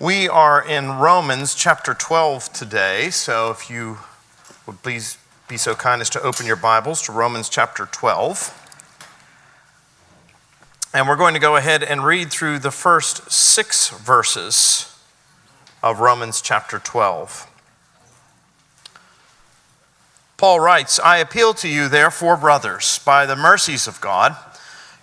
We are in Romans chapter 12 today, so if you would please be so kind as to open your Bibles to Romans chapter 12. And we're going to go ahead and read through the first six verses of Romans chapter 12. Paul writes, I appeal to you, therefore, brothers, by the mercies of God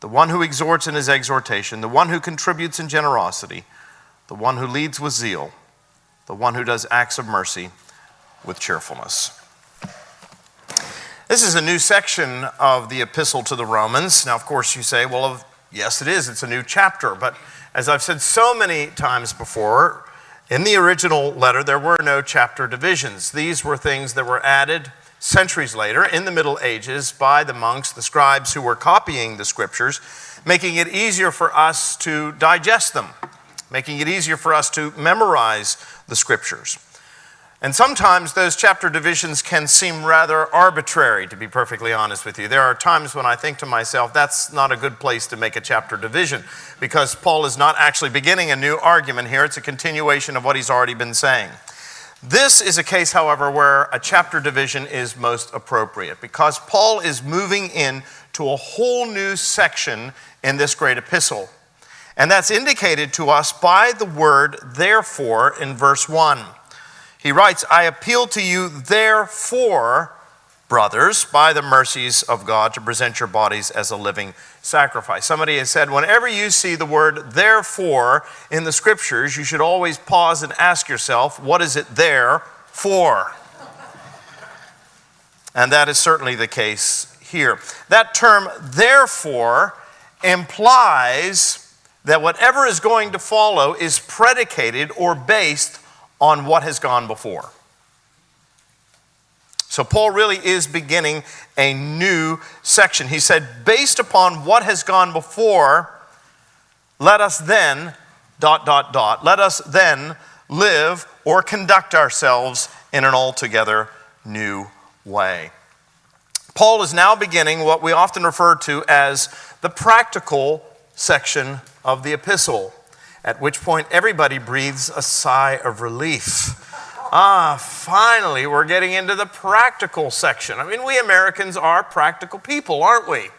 the one who exhorts in his exhortation, the one who contributes in generosity, the one who leads with zeal, the one who does acts of mercy with cheerfulness. This is a new section of the epistle to the Romans. Now, of course, you say, well, yes, it is. It's a new chapter. But as I've said so many times before, in the original letter, there were no chapter divisions. These were things that were added centuries later in the Middle Ages by the monks, the scribes who were copying the scriptures, making it easier for us to digest them, making it easier for us to memorize the scriptures. And sometimes those chapter divisions can seem rather arbitrary, to be perfectly honest with you. There are times when I think to myself, that's not a good place to make a chapter division, because Paul is not actually beginning a new argument here. It's a continuation of what he's already been saying. This is a case, however, where a chapter division is most appropriate because Paul is moving in to a whole new section in this great epistle. And that's indicated to us by the word therefore in verse 1. He writes, I appeal to you, therefore, brothers, by the mercies of God, to present your bodies as a living sacrifice. Somebody has said, whenever you see the word therefore in the scriptures, you should always pause and ask yourself, what is it there for? And that is certainly the case here. That term, therefore, implies that whatever is going to follow is predicated or based on what has gone before. So, Paul really is beginning a new section. He said, based upon what has gone before, let us then, dot, dot, dot, let us then live or conduct ourselves in an altogether new way. Paul is now beginning what we often refer to as the practical section of the epistle, at which point everybody breathes a sigh of relief Ah, finally, we're getting into the practical section. I mean, we Americans are practical people, aren't we?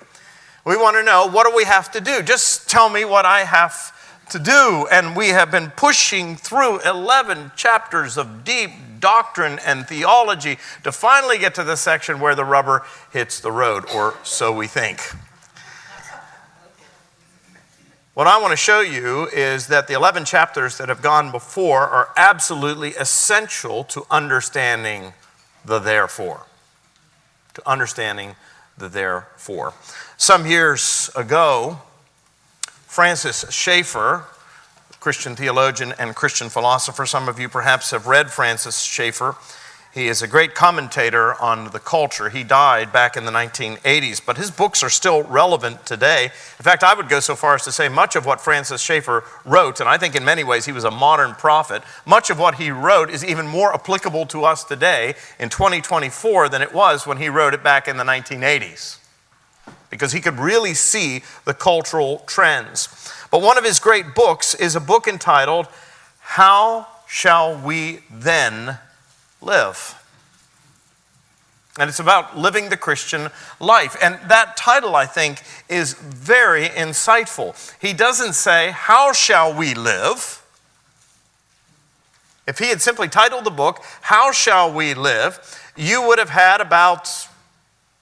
We want to know what do we have to do? Just tell me what I have to do. And we have been pushing through 11 chapters of deep doctrine and theology to finally get to the section where the rubber hits the road, or so we think. What I want to show you is that the 11 chapters that have gone before are absolutely essential to understanding the therefore. To understanding the therefore. Some years ago, Francis Schaeffer, Christian theologian and Christian philosopher, some of you perhaps have read Francis Schaeffer he is a great commentator on the culture. He died back in the 1980s, but his books are still relevant today. In fact, I would go so far as to say much of what Francis Schaeffer wrote, and I think in many ways he was a modern prophet, much of what he wrote is even more applicable to us today in 2024 than it was when he wrote it back in the 1980s. Because he could really see the cultural trends. But one of his great books is a book entitled, How Shall We Then live. And it's about living the Christian life. And that title, I think, is very insightful. He doesn't say, How shall we live? If he had simply titled the book, How Shall We Live, you would have had about,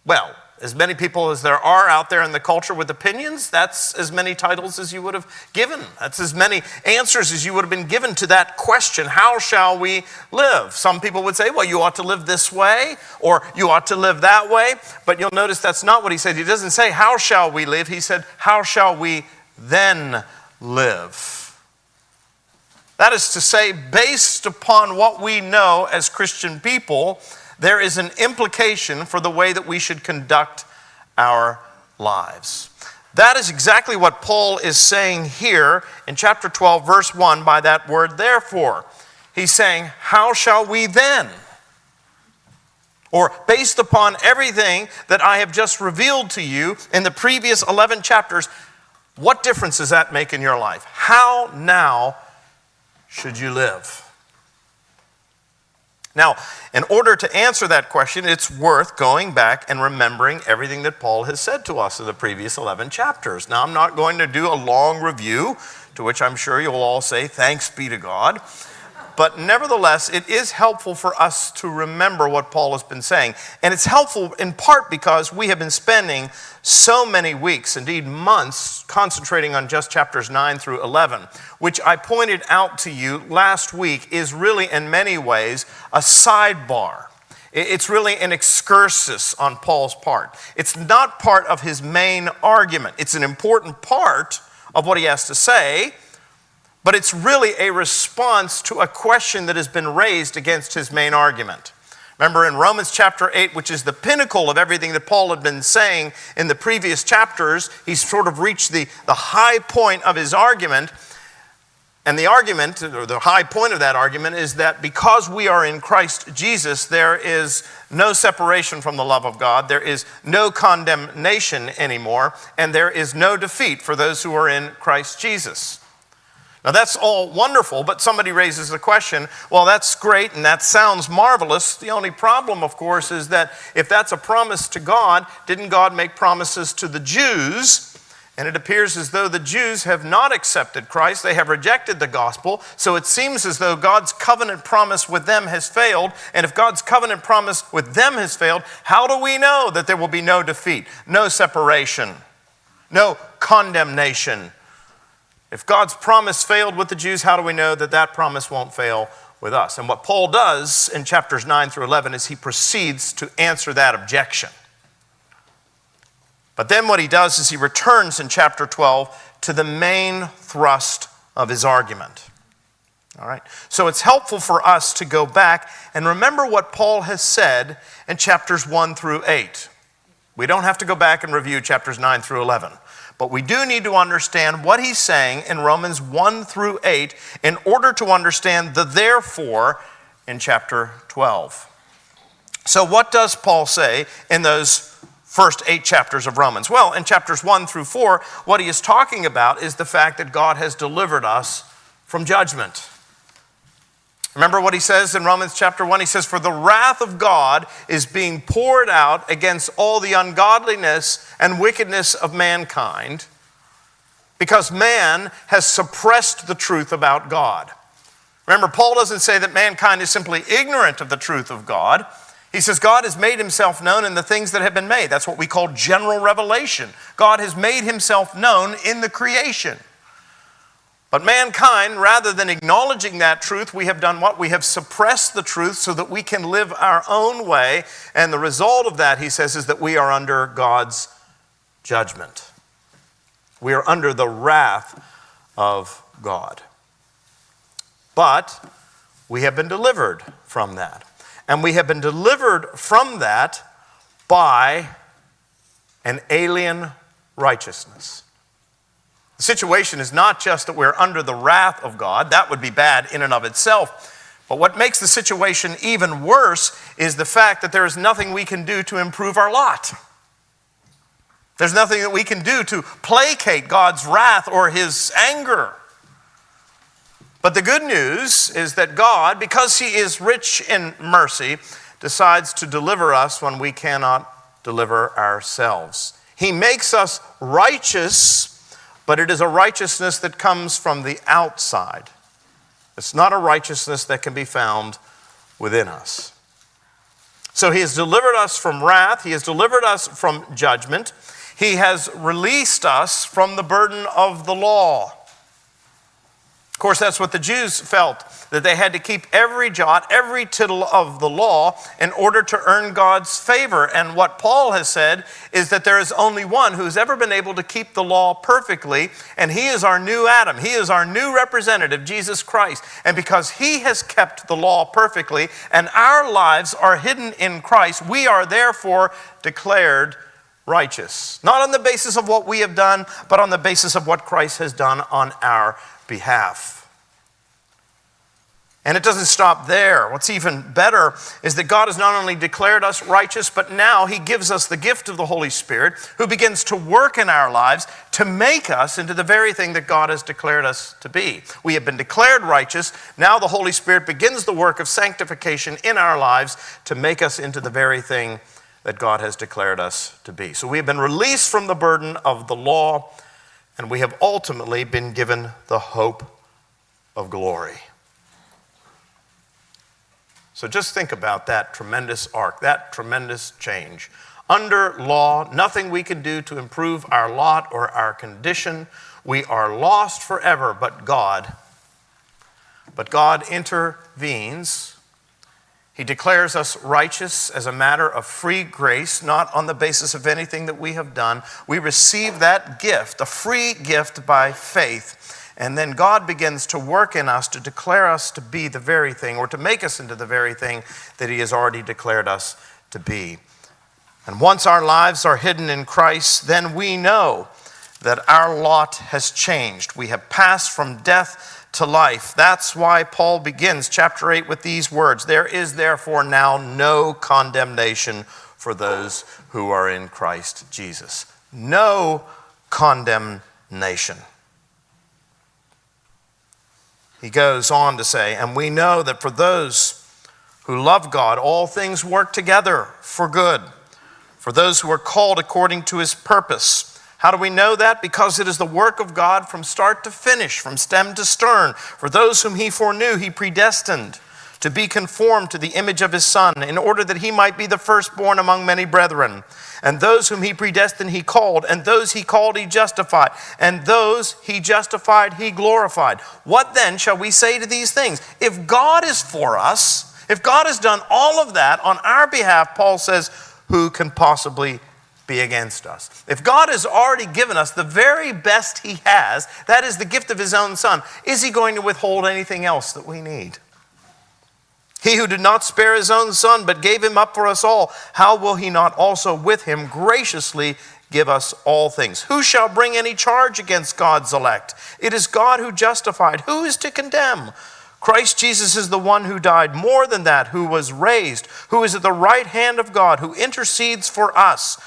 well, as many people as there are out there in the culture with opinions, that's as many titles as you would have given. That's as many answers as you would have been given to that question how shall we live? Some people would say, well, you ought to live this way, or you ought to live that way. But you'll notice that's not what he said. He doesn't say, how shall we live? He said, how shall we then live? That is to say, based upon what we know as Christian people, there is an implication for the way that we should conduct our lives. That is exactly what Paul is saying here in chapter 12, verse 1, by that word, therefore. He's saying, How shall we then? Or, based upon everything that I have just revealed to you in the previous 11 chapters, what difference does that make in your life? How now should you live? Now, in order to answer that question, it's worth going back and remembering everything that Paul has said to us in the previous 11 chapters. Now, I'm not going to do a long review, to which I'm sure you'll all say, Thanks be to God. But nevertheless, it is helpful for us to remember what Paul has been saying. And it's helpful in part because we have been spending so many weeks, indeed months, concentrating on just chapters 9 through 11, which I pointed out to you last week is really, in many ways, a sidebar. It's really an excursus on Paul's part. It's not part of his main argument. It's an important part of what he has to say, but it's really a response to a question that has been raised against his main argument. Remember in Romans chapter 8, which is the pinnacle of everything that Paul had been saying in the previous chapters, he's sort of reached the, the high point of his argument. And the argument, or the high point of that argument, is that because we are in Christ Jesus, there is no separation from the love of God, there is no condemnation anymore, and there is no defeat for those who are in Christ Jesus. Now, that's all wonderful, but somebody raises the question well, that's great and that sounds marvelous. The only problem, of course, is that if that's a promise to God, didn't God make promises to the Jews? And it appears as though the Jews have not accepted Christ. They have rejected the gospel. So it seems as though God's covenant promise with them has failed. And if God's covenant promise with them has failed, how do we know that there will be no defeat, no separation, no condemnation? If God's promise failed with the Jews, how do we know that that promise won't fail with us? And what Paul does in chapters 9 through 11 is he proceeds to answer that objection. But then what he does is he returns in chapter 12 to the main thrust of his argument. All right? So it's helpful for us to go back and remember what Paul has said in chapters 1 through 8. We don't have to go back and review chapters 9 through 11. But we do need to understand what he's saying in Romans 1 through 8 in order to understand the therefore in chapter 12. So, what does Paul say in those first eight chapters of Romans? Well, in chapters 1 through 4, what he is talking about is the fact that God has delivered us from judgment. Remember what he says in Romans chapter 1? He says, For the wrath of God is being poured out against all the ungodliness and wickedness of mankind because man has suppressed the truth about God. Remember, Paul doesn't say that mankind is simply ignorant of the truth of God. He says God has made himself known in the things that have been made. That's what we call general revelation. God has made himself known in the creation. But mankind, rather than acknowledging that truth, we have done what? We have suppressed the truth so that we can live our own way. And the result of that, he says, is that we are under God's judgment. We are under the wrath of God. But we have been delivered from that. And we have been delivered from that by an alien righteousness. The situation is not just that we're under the wrath of God, that would be bad in and of itself. But what makes the situation even worse is the fact that there is nothing we can do to improve our lot. There's nothing that we can do to placate God's wrath or his anger. But the good news is that God, because he is rich in mercy, decides to deliver us when we cannot deliver ourselves. He makes us righteous but it is a righteousness that comes from the outside. It's not a righteousness that can be found within us. So he has delivered us from wrath, he has delivered us from judgment, he has released us from the burden of the law. Of course, that's what the Jews felt that they had to keep every jot, every tittle of the law in order to earn God's favor. And what Paul has said is that there is only one who's ever been able to keep the law perfectly, and he is our new Adam. He is our new representative, Jesus Christ. And because he has kept the law perfectly and our lives are hidden in Christ, we are therefore declared righteous. Not on the basis of what we have done, but on the basis of what Christ has done on our behalf. And it doesn't stop there. What's even better is that God has not only declared us righteous, but now He gives us the gift of the Holy Spirit, who begins to work in our lives to make us into the very thing that God has declared us to be. We have been declared righteous. Now the Holy Spirit begins the work of sanctification in our lives to make us into the very thing that God has declared us to be. So we have been released from the burden of the law and we have ultimately been given the hope of glory. So just think about that tremendous arc, that tremendous change. Under law, nothing we can do to improve our lot or our condition. We are lost forever, but God. But God intervenes he declares us righteous as a matter of free grace, not on the basis of anything that we have done. We receive that gift, a free gift by faith. And then God begins to work in us to declare us to be the very thing, or to make us into the very thing that He has already declared us to be. And once our lives are hidden in Christ, then we know that our lot has changed. We have passed from death to life. That's why Paul begins chapter 8 with these words There is therefore now no condemnation for those who are in Christ Jesus. No condemnation. He goes on to say, And we know that for those who love God, all things work together for good, for those who are called according to his purpose. How do we know that? Because it is the work of God from start to finish, from stem to stern. For those whom he foreknew, he predestined to be conformed to the image of his Son, in order that he might be the firstborn among many brethren. And those whom he predestined, he called, and those he called, he justified, and those he justified, he glorified. What then shall we say to these things? If God is for us, if God has done all of that on our behalf, Paul says, who can possibly be against us. If God has already given us the very best He has, that is the gift of His own Son, is He going to withhold anything else that we need? He who did not spare His own Son, but gave Him up for us all, how will He not also with Him graciously give us all things? Who shall bring any charge against God's elect? It is God who justified. Who is to condemn? Christ Jesus is the one who died, more than that, who was raised, who is at the right hand of God, who intercedes for us.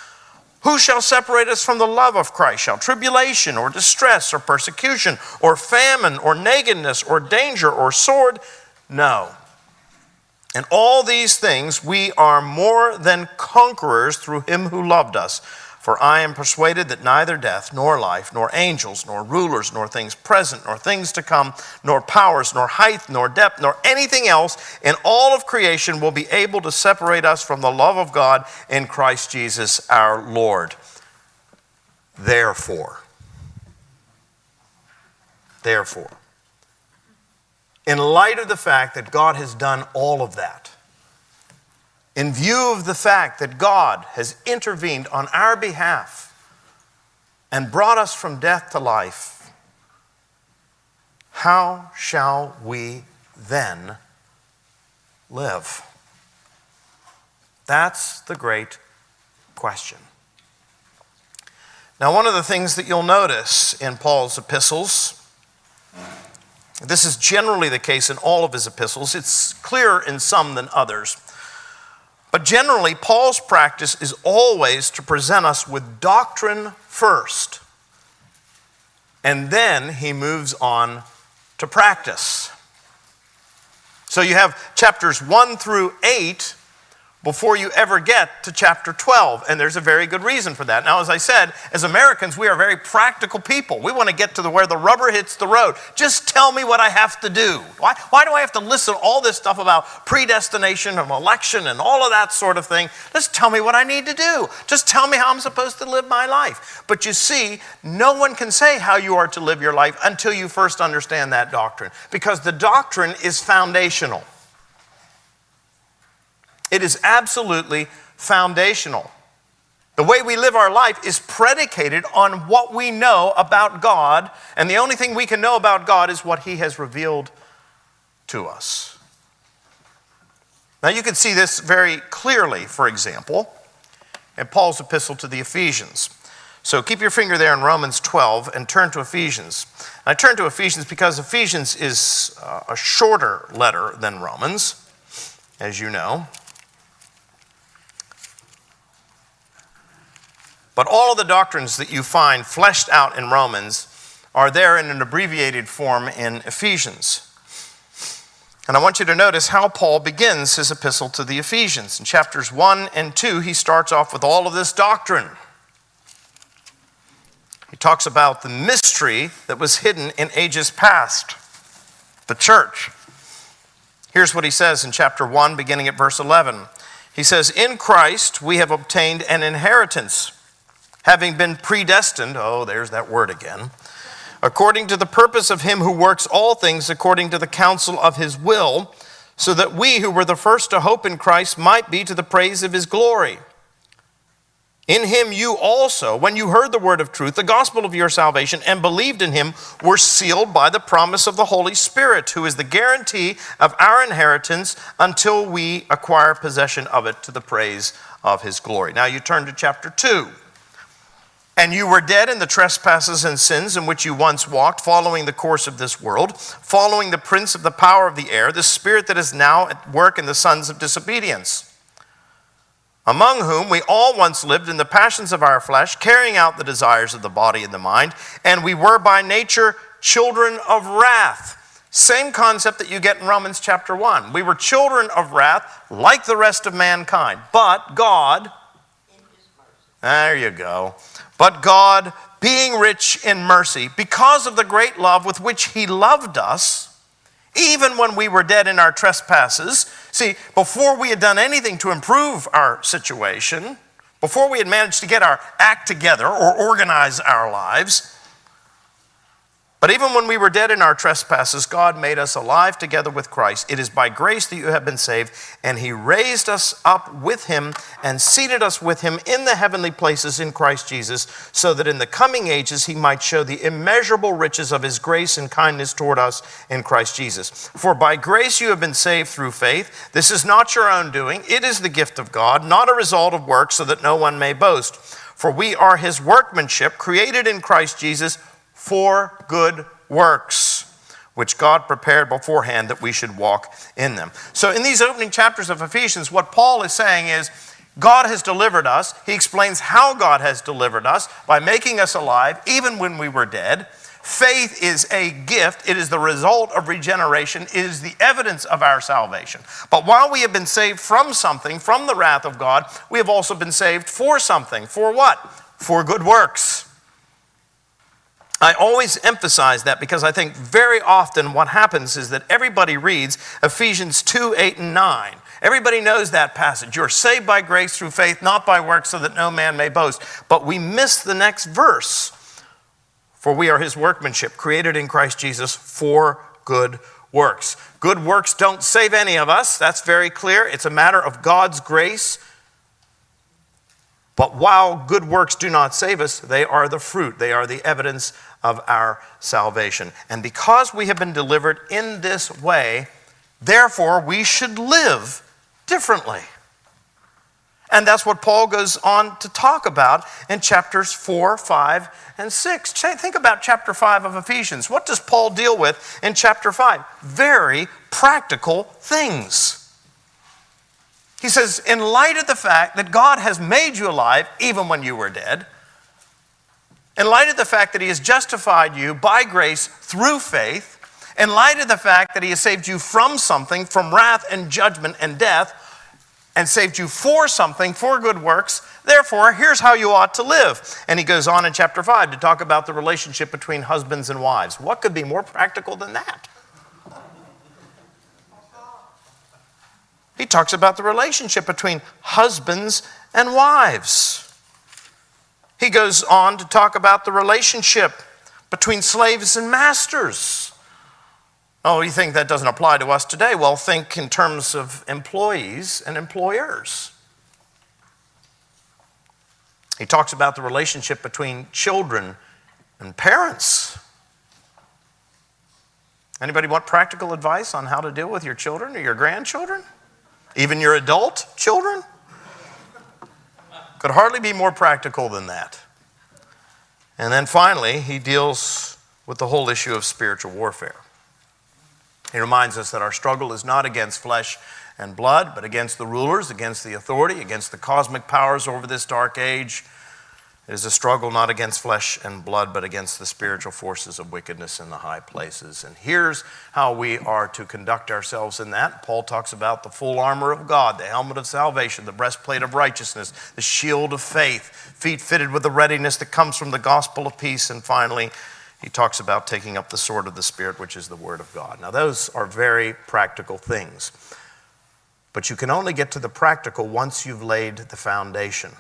Who shall separate us from the love of Christ? Shall tribulation or distress or persecution or famine or nakedness or danger or sword? No. In all these things we are more than conquerors through him who loved us. For I am persuaded that neither death, nor life, nor angels, nor rulers, nor things present, nor things to come, nor powers, nor height, nor depth, nor anything else in all of creation will be able to separate us from the love of God in Christ Jesus our Lord. Therefore, therefore, in light of the fact that God has done all of that, in view of the fact that God has intervened on our behalf and brought us from death to life, how shall we then live? That's the great question. Now, one of the things that you'll notice in Paul's epistles, this is generally the case in all of his epistles, it's clearer in some than others but generally, Paul's practice is always to present us with doctrine first, and then he moves on to practice. So you have chapters 1 through 8 before you ever get to chapter 12. And there's a very good reason for that. Now, as I said, as Americans, we are very practical people. We want to get to the, where the rubber hits the road. Just tell me what I have to do. Why, why do I have to listen to all this stuff about predestination and election and all of that sort of thing? Just tell me what I need to do. Just tell me how I'm supposed to live my life. But you see, no one can say how you are to live your life until you first understand that doctrine, because the doctrine is foundational. It is absolutely foundational. The way we live our life is predicated on what we know about God, and the only thing we can know about God is what He has revealed to us. Now, you can see this very clearly, for example, in Paul's epistle to the Ephesians. So keep your finger there in Romans 12 and turn to Ephesians. I turn to Ephesians because Ephesians is uh, a shorter letter than Romans, as you know. But all of the doctrines that you find fleshed out in Romans are there in an abbreviated form in Ephesians. And I want you to notice how Paul begins his epistle to the Ephesians. In chapters 1 and 2, he starts off with all of this doctrine. He talks about the mystery that was hidden in ages past, the church. Here's what he says in chapter 1, beginning at verse 11. He says, In Christ we have obtained an inheritance having been predestined, oh, there's that word again, according to the purpose of him who works all things according to the counsel of his will, so that we who were the first to hope in Christ might be to the praise of his glory. In him you also, when you heard the word of truth, the gospel of your salvation, and believed in him, were sealed by the promise of the Holy Spirit, who is the guarantee of our inheritance until we acquire possession of it to the praise of his glory. Now you turn to chapter 2. And you were dead in the trespasses and sins in which you once walked, following the course of this world, following the prince of the power of the air, the spirit that is now at work in the sons of disobedience, among whom we all once lived in the passions of our flesh, carrying out the desires of the body and the mind, and we were by nature children of wrath. Same concept that you get in Romans chapter 1. We were children of wrath like the rest of mankind, but God, there you go but God, being rich in mercy, because of the great love with which He loved us, even when we were dead in our trespasses. See, before we had done anything to improve our situation, before we had managed to get our act together or organize our lives, but even when we were dead in our trespasses, God made us alive together with Christ. It is by grace that you have been saved, and He raised us up with Him and seated us with Him in the heavenly places in Christ Jesus, so that in the coming ages He might show the immeasurable riches of His grace and kindness toward us in Christ Jesus. For by grace you have been saved through faith. This is not your own doing, it is the gift of God, not a result of works, so that no one may boast. For we are His workmanship, created in Christ Jesus for good works, which God prepared beforehand that we should walk in them. So, in these opening chapters of Ephesians, what Paul is saying is God has delivered us. He explains how God has delivered us by making us alive even when we were dead. Faith is a gift. It is the result of regeneration. It is the evidence of our salvation. But while we have been saved from something, from the wrath of God, we have also been saved for something. For what? For good works. I always emphasize that because I think very often what happens is that everybody reads Ephesians 2 8 and 9. Everybody knows that passage. You're saved by grace through faith, not by works, so that no man may boast. But we miss the next verse. For we are his workmanship, created in Christ Jesus for good works. Good works don't save any of us. That's very clear. It's a matter of God's grace but while good works do not save us, they are the fruit, they are the evidence of our salvation. And because we have been delivered in this way, therefore we should live differently. And that's what Paul goes on to talk about in chapters 4, 5, and 6. Think about chapter 5 of Ephesians. What does Paul deal with in chapter 5? Very practical things. He says, in light of the fact that God has made you alive even when you were dead, in light of the fact that He has justified you by grace through faith, in light of the fact that He has saved you from something, from wrath and judgment and death, and saved you for something, for good works. Therefore, here's how you ought to live. And he goes on in chapter 5 to talk about the relationship between husbands and wives. What could be more practical than that? He talks about the relationship between husbands and wives. He goes on to talk about the relationship between slaves and masters. Oh, you think that doesn't apply to us today? Well, think in terms of employees and employers. He talks about the relationship between children and parents. Anybody want practical advice on how to deal with your children or your grandchildren? Even your adult children? Could hardly be more practical than that. And then finally, he deals with the whole issue of spiritual warfare. He reminds us that our struggle is not against flesh and blood, but against the rulers, against the authority, against the cosmic powers over this dark age. It is a struggle not against flesh and blood, but against the spiritual forces of wickedness in the high places. And here's how we are to conduct ourselves in that. Paul talks about the full armor of God, the helmet of salvation, the breastplate of righteousness, the shield of faith, feet fitted with the readiness that comes from the gospel of peace, and finally, he talks about taking up the sword of the Spirit, which is the Word of God. Now, those are very practical things. But you can only get to the practical once you've laid the foundation.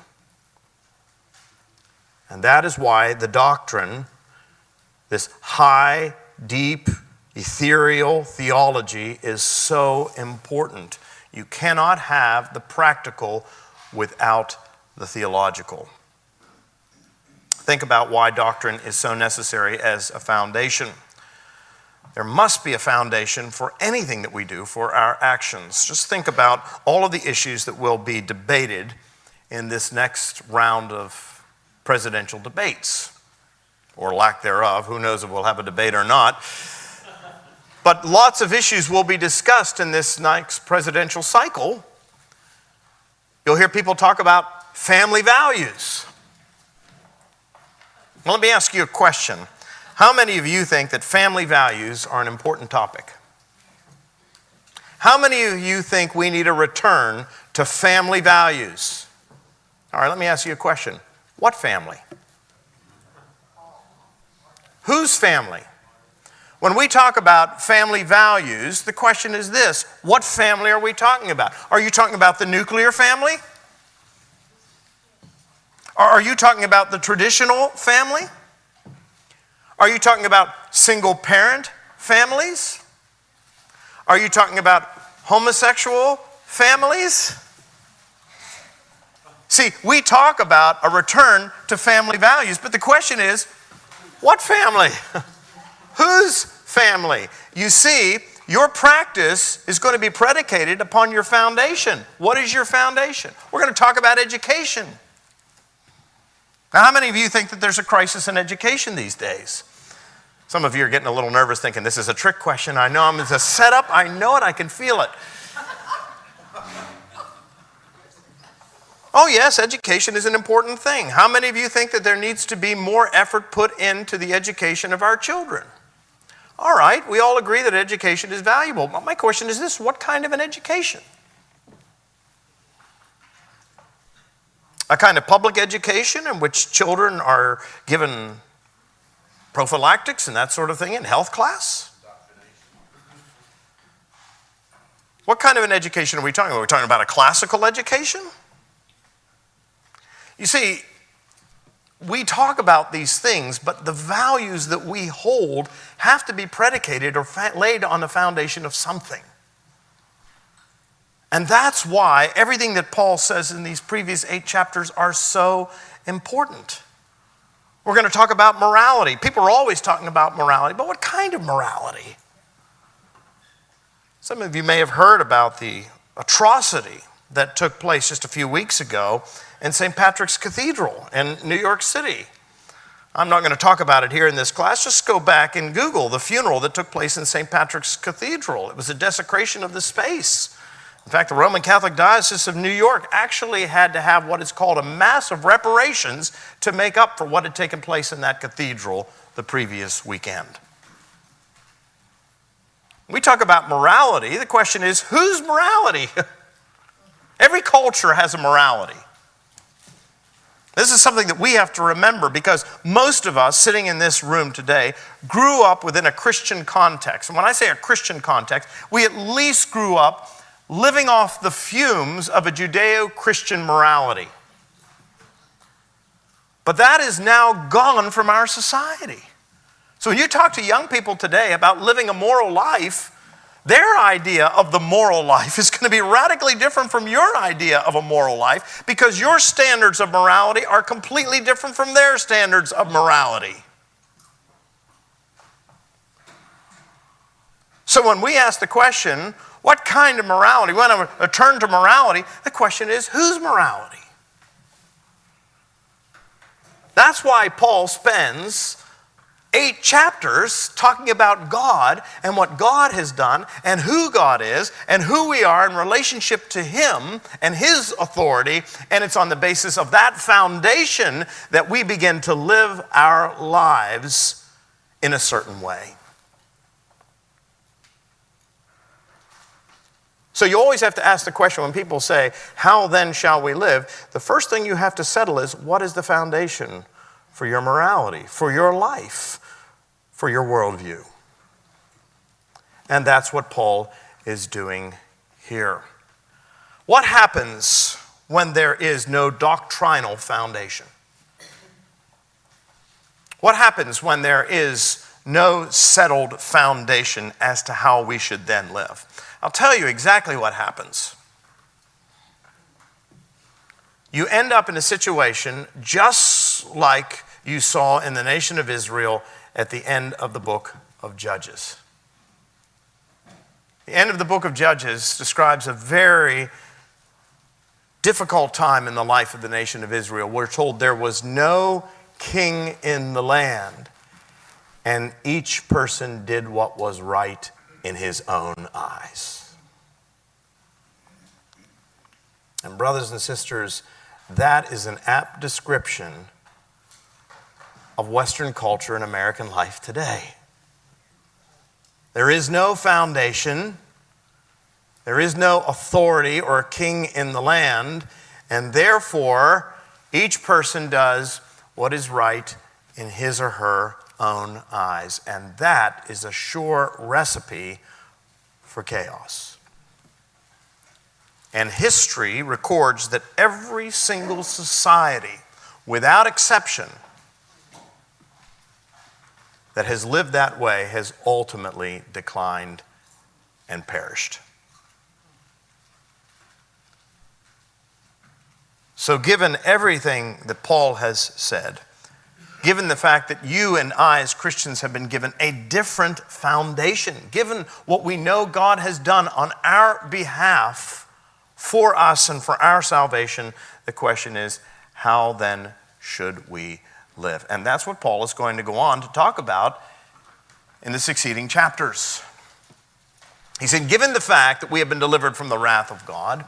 And that is why the doctrine, this high, deep, ethereal theology, is so important. You cannot have the practical without the theological. Think about why doctrine is so necessary as a foundation. There must be a foundation for anything that we do, for our actions. Just think about all of the issues that will be debated in this next round of presidential debates, or lack thereof. Who knows if we'll have a debate or not. But lots of issues will be discussed in this next presidential cycle. You'll hear people talk about family values. Well, let me ask you a question. How many of you think that family values are an important topic? How many of you think we need a return to family values? All right, let me ask you a question. What family? Whose family? When we talk about family values, the question is this what family are we talking about? Are you talking about the nuclear family? Are you talking about the traditional family? Are you talking about single parent families? Are you talking about homosexual families? See, we talk about a return to family values, but the question is what family? Whose family? You see, your practice is going to be predicated upon your foundation. What is your foundation? We're going to talk about education. Now, how many of you think that there's a crisis in education these days? Some of you are getting a little nervous thinking this is a trick question. I know I'm it's a setup. I know it. I can feel it. Oh, yes, education is an important thing. How many of you think that there needs to be more effort put into the education of our children? All right, we all agree that education is valuable. But my question is this what kind of an education? a kind of public education in which children are given prophylactics and that sort of thing in health class? What kind of an education are we talking about? Are we talking about a classical education? You see, we talk about these things, but the values that we hold have to be predicated or fa- laid on the foundation of something. And that's why everything that Paul says in these previous eight chapters are so important. We're going to talk about morality. People are always talking about morality, but what kind of morality? Some of you may have heard about the atrocity that took place just a few weeks ago in St. Patrick's Cathedral in New York City. I'm not going to talk about it here in this class. Just go back and Google the funeral that took place in St. Patrick's Cathedral. It was a desecration of the space. In fact, the Roman Catholic Diocese of New York actually had to have what is called a Mass of reparations to make up for what had taken place in that cathedral the previous weekend. We talk about morality. The question is whose morality? Every culture has a morality. This is something that we have to remember because most of us sitting in this room today grew up within a Christian context. And when I say a Christian context, we at least grew up living off the fumes of a Judeo Christian morality. But that is now gone from our society. So when you talk to young people today about living a moral life, their idea of the moral life is going to be radically different from your idea of a moral life because your standards of morality are completely different from their standards of morality. So when we ask the question, what kind of morality? When I turn to morality, the question is, whose morality? That's why Paul spends eight chapters talking about God and what God has done and who God is and who we are in relationship to Him and His authority. And it's on the basis of that foundation that we begin to live our lives in a certain way. So you always have to ask the question when people say, How then shall we live? The first thing you have to settle is, What is the foundation for your morality, for your life? For your worldview. And that's what Paul is doing here. What happens when there is no doctrinal foundation? What happens when there is no settled foundation as to how we should then live? I'll tell you exactly what happens. You end up in a situation just like you saw in the nation of Israel at the end of the book of Judges. The end of the book of Judges describes a very difficult time in the life of the nation of Israel. We're told there was no king in the land, and each person did what was right in his own eyes. And, brothers and sisters, that is an apt description of Western culture and American life today. There is no foundation, there is no authority or king in the land, and therefore each person does what is right in his or her own eyes. And that is a sure recipe for chaos. And history records that every single society, without exception, that has lived that way has ultimately declined and perished. So, given everything that Paul has said, given the fact that you and I, as Christians, have been given a different foundation, given what we know God has done on our behalf for us and for our salvation, the question is how then should we live. And that's what Paul is going to go on to talk about in the succeeding chapters. He said, Given the fact that we have been delivered from the wrath of God,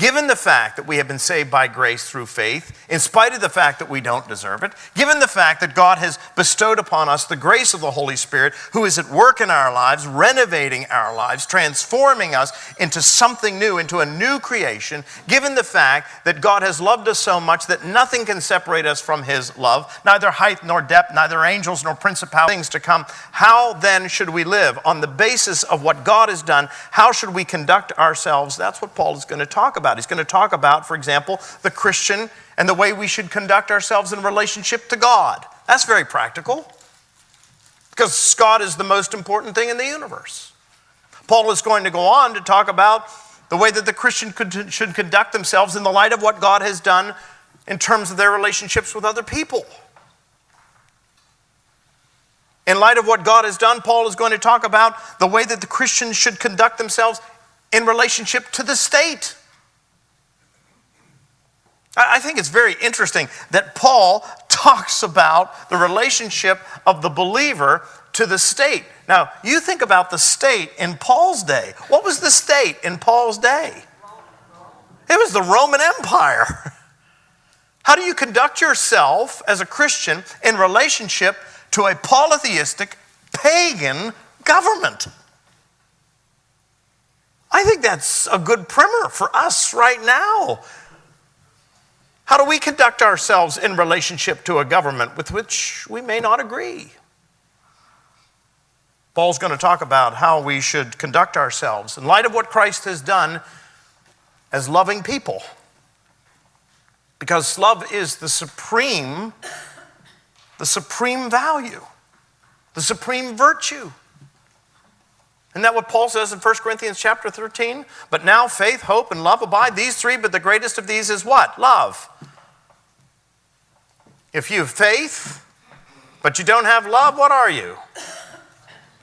Given the fact that we have been saved by grace through faith, in spite of the fact that we don't deserve it, given the fact that God has bestowed upon us the grace of the Holy Spirit, who is at work in our lives, renovating our lives, transforming us into something new, into a new creation, given the fact that God has loved us so much that nothing can separate us from His love, neither height nor depth, neither angels nor principalities things to come, how then should we live? On the basis of what God has done, how should we conduct ourselves? That's what Paul is going to talk about about. He's going to talk about, for example, the Christian and the way we should conduct ourselves in relationship to God. That's very practical because God is the most important thing in the universe. Paul is going to go on to talk about the way that the Christian should conduct themselves in the light of what God has done in terms of their relationships with other people. In light of what God has done, Paul is going to talk about the way that the Christians should conduct themselves in relationship to the state. I think it's very interesting that Paul talks about the relationship of the believer to the state. Now, you think about the state in Paul's day. What was the state in Paul's day? It was the Roman Empire. How do you conduct yourself as a Christian in relationship to a polytheistic, pagan government? I think that's a good primer for us right now. How do we conduct ourselves in relationship to a government with which we may not agree? Paul's going to talk about how we should conduct ourselves in light of what Christ has done as loving people. Because love is the supreme the supreme value, the supreme virtue. Isn't that what Paul says in 1 Corinthians chapter 13? But now faith, hope, and love abide, these three, but the greatest of these is what? Love. If you have faith, but you don't have love, what are you?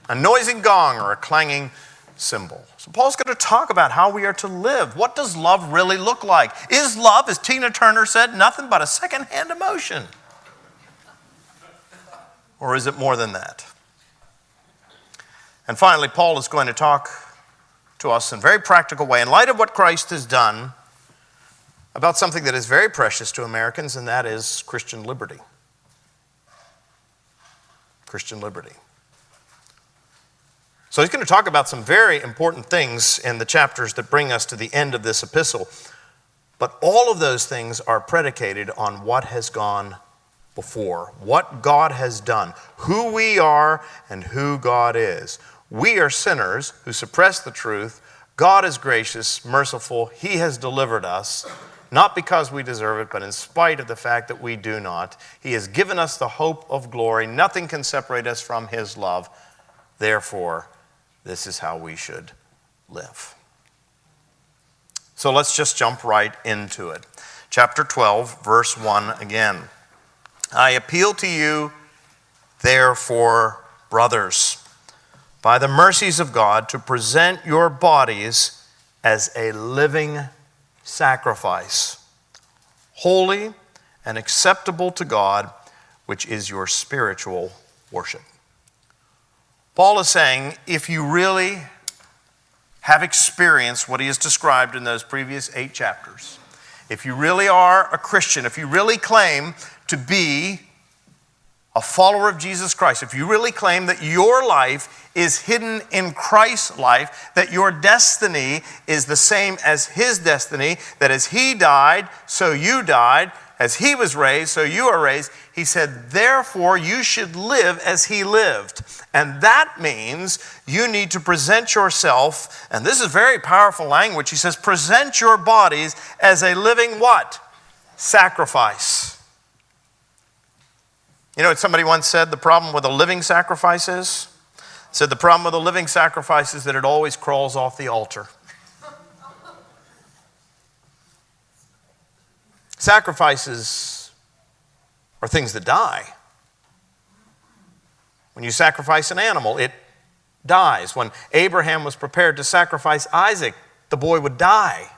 A noisy gong or a clanging cymbal. So Paul's going to talk about how we are to live. What does love really look like? Is love, as Tina Turner said, nothing but a second-hand emotion? Or is it more than that? And finally, Paul is going to talk to us in a very practical way, in light of what Christ has done, about something that is very precious to Americans, and that is Christian liberty. Christian liberty. So he's going to talk about some very important things in the chapters that bring us to the end of this epistle. But all of those things are predicated on what has gone before, what God has done, who we are, and who God is. We are sinners who suppress the truth. God is gracious, merciful. He has delivered us, not because we deserve it, but in spite of the fact that we do not. He has given us the hope of glory. Nothing can separate us from His love. Therefore, this is how we should live. So let's just jump right into it. Chapter 12, verse 1 again. I appeal to you, therefore, brothers, by the mercies of God, to present your bodies as a living sacrifice, holy and acceptable to God, which is your spiritual worship. Paul is saying if you really have experienced what he has described in those previous eight chapters, if you really are a Christian, if you really claim to be a follower of Jesus Christ, if you really claim that your life is hidden in Christ's life, that your destiny is the same as his destiny, that as he died, so you died, as he was raised, so you are raised, he said, therefore you should live as he lived. And that means you need to present yourself, and this is very powerful language. He says, present your bodies as a living what? Sacrifice. You know what somebody once said the problem with a living sacrifice is? Said the problem with a living sacrifice is that it always crawls off the altar. Sacrifices are things that die. When you sacrifice an animal, it dies. When Abraham was prepared to sacrifice Isaac, the boy would die.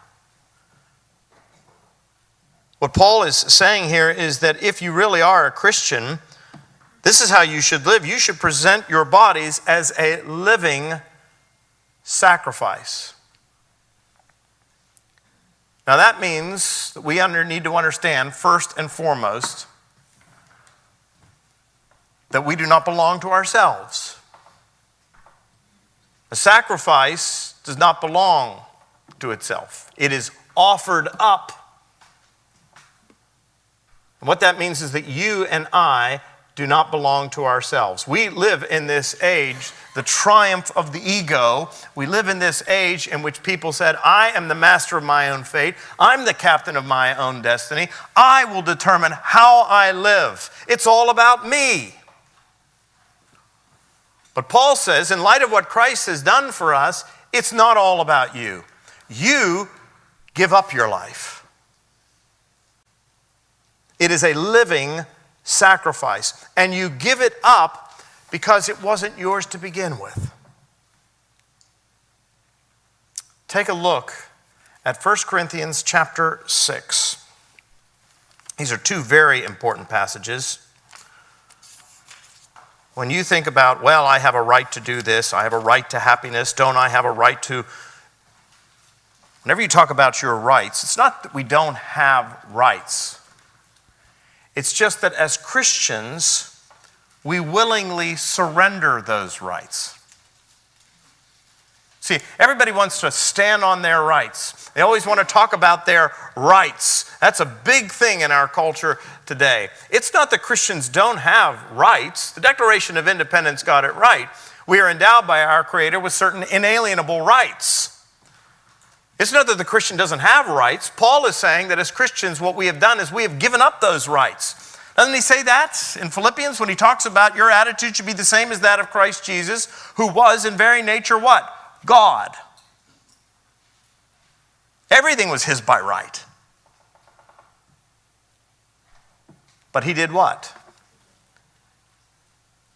What Paul is saying here is that if you really are a Christian, this is how you should live. You should present your bodies as a living sacrifice. Now, that means that we under, need to understand, first and foremost, that we do not belong to ourselves. A sacrifice does not belong to itself, it is offered up. And what that means is that you and I do not belong to ourselves. We live in this age, the triumph of the ego. We live in this age in which people said, I am the master of my own fate. I'm the captain of my own destiny. I will determine how I live. It's all about me. But Paul says, in light of what Christ has done for us, it's not all about you. You give up your life. It is a living sacrifice, and you give it up because it wasn't yours to begin with. Take a look at 1 Corinthians chapter 6. These are two very important passages. When you think about, well, I have a right to do this, I have a right to happiness, don't I have a right to. Whenever you talk about your rights, it's not that we don't have rights. It's just that as Christians, we willingly surrender those rights. See, everybody wants to stand on their rights. They always want to talk about their rights. That's a big thing in our culture today. It's not that Christians don't have rights. The Declaration of Independence got it right. We are endowed by our Creator with certain inalienable rights. It's not that the Christian doesn't have rights. Paul is saying that as Christians, what we have done is we have given up those rights. Doesn't he say that in Philippians when he talks about your attitude should be the same as that of Christ Jesus, who was in very nature what? God. Everything was his by right. But he did what?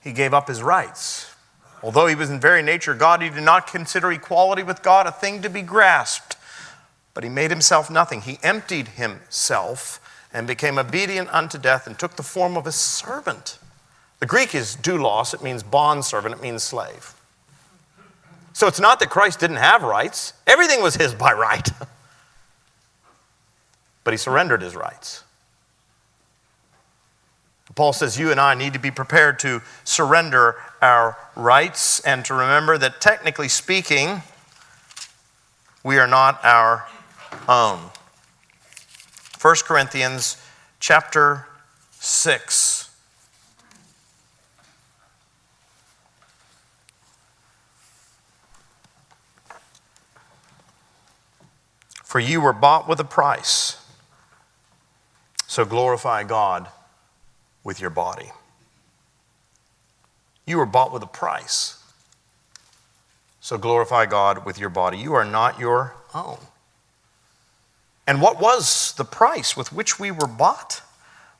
He gave up his rights. Although he was in very nature God, he did not consider equality with God a thing to be grasped, but he made himself nothing. He emptied himself and became obedient unto death and took the form of a servant. The Greek is doulos, it means bond servant, it means slave. So it's not that Christ didn't have rights, everything was his by right. but he surrendered his rights. Paul says you and I need to be prepared to surrender our rights and to remember that technically speaking, we are not our Um, own. 1 Corinthians chapter 6. For you were bought with a price. So glorify God with your body. You were bought with a price. So glorify God with your body. You are not your own. And what was the price with which we were bought?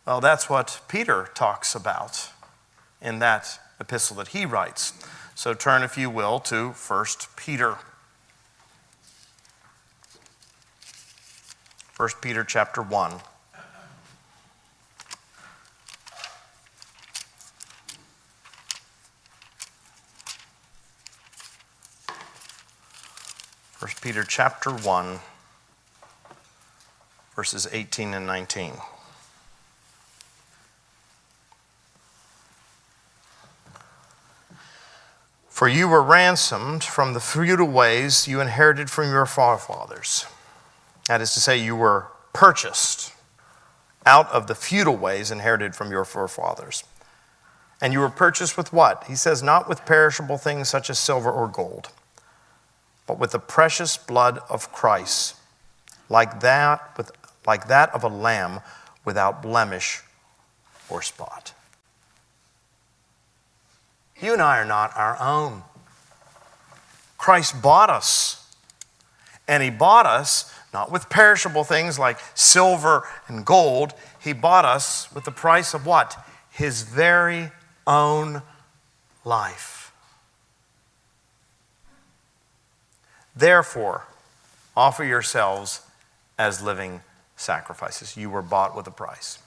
Well, that's what Peter talks about in that epistle that he writes. So turn, if you will, to 1 Peter. 1 Peter chapter 1. First Peter chapter 1 verses 18 and 19. For you were ransomed from the futile ways you inherited from your forefathers that is to say, you were purchased out of the futile ways inherited from your forefathers. And you were purchased with what? He says, not with perishable things such as silver or gold, but with the precious blood of Christ, like that, with, like that of a lamb without blemish or spot. You and I are not our own. Christ bought us. And He bought us not with perishable things like silver and gold. He bought us with the price of what? His very own life. Therefore, offer yourselves as living sacrifices. You were bought with a price.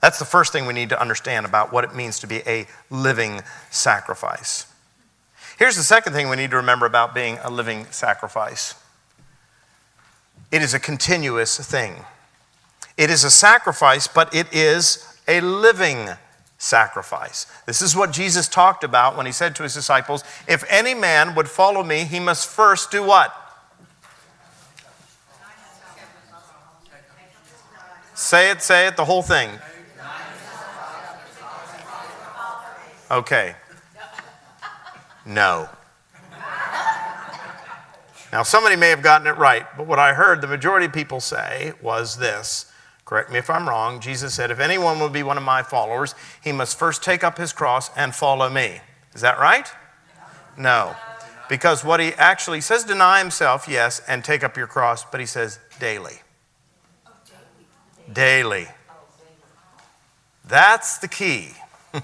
That's the first thing we need to understand about what it means to be a living sacrifice. Here's the second thing we need to remember about being a living sacrifice it is a continuous thing. It is a sacrifice, but it is a living sacrifice. This is what Jesus talked about when he said to his disciples, If any man would follow me, he must first do what? Say it, say it, the whole thing. Okay. No. Now, somebody may have gotten it right, but what I heard the majority of people say was this. Correct me if I'm wrong. Jesus said, If anyone will be one of my followers, he must first take up his cross and follow me. Is that right? No. Because what he actually says, deny himself, yes, and take up your cross, but he says daily. Daily. That's the key.